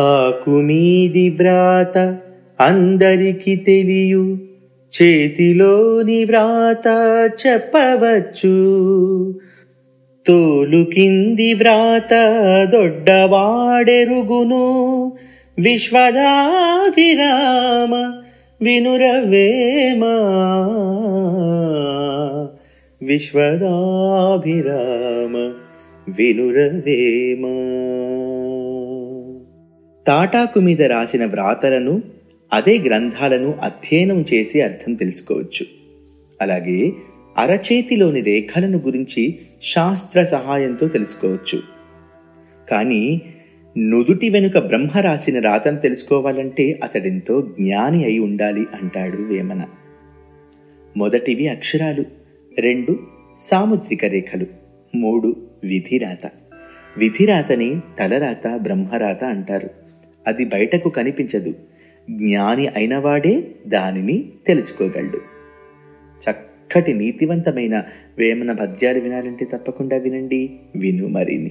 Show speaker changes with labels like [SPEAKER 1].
[SPEAKER 1] ఆకుమీది వ్రాత అందరికి తెలియు. చేతిలోని వ్రాత చెప్పవచ్చు. తోలు కింది వ్రాత దొడ్డవాడెరుగును. విశ్వదాభిరామ వినురవేమా విశ్వదాభిరామ వినురవేమా తాటాకు మీద రాసిన వ్రాతలను అదే గ్రంథాలను అధ్యయనం చేసి అర్థం తెలుసుకోవచ్చు. అలాగే అరచేతిలోని రేఖలను గురించి శాస్త్ర సహాయంతో తెలుసుకోవచ్చు. కానీ నుదుటి వెనుక బ్రహ్మ రాసిన రాతను తెలుసుకోవాలంటే అతడెంతో జ్ఞాని అయి ఉండాలి అంటాడు వేమన. మొదటివి అక్షరాలు రెండు సాముద్రిక రేఖలు మూడు విధిరాత. విధిరాతని తలరాత బ్రహ్మరాత అంటారు. అది బయటకు కనిపించదు. జ్ఞాని అయినవాడే దానిని తెలుసుకోగలడు. చక్కటి నీతివంతమైన వేమన పద్యాలు వినాలంటే తప్పకుండా వినండి. విను మరిని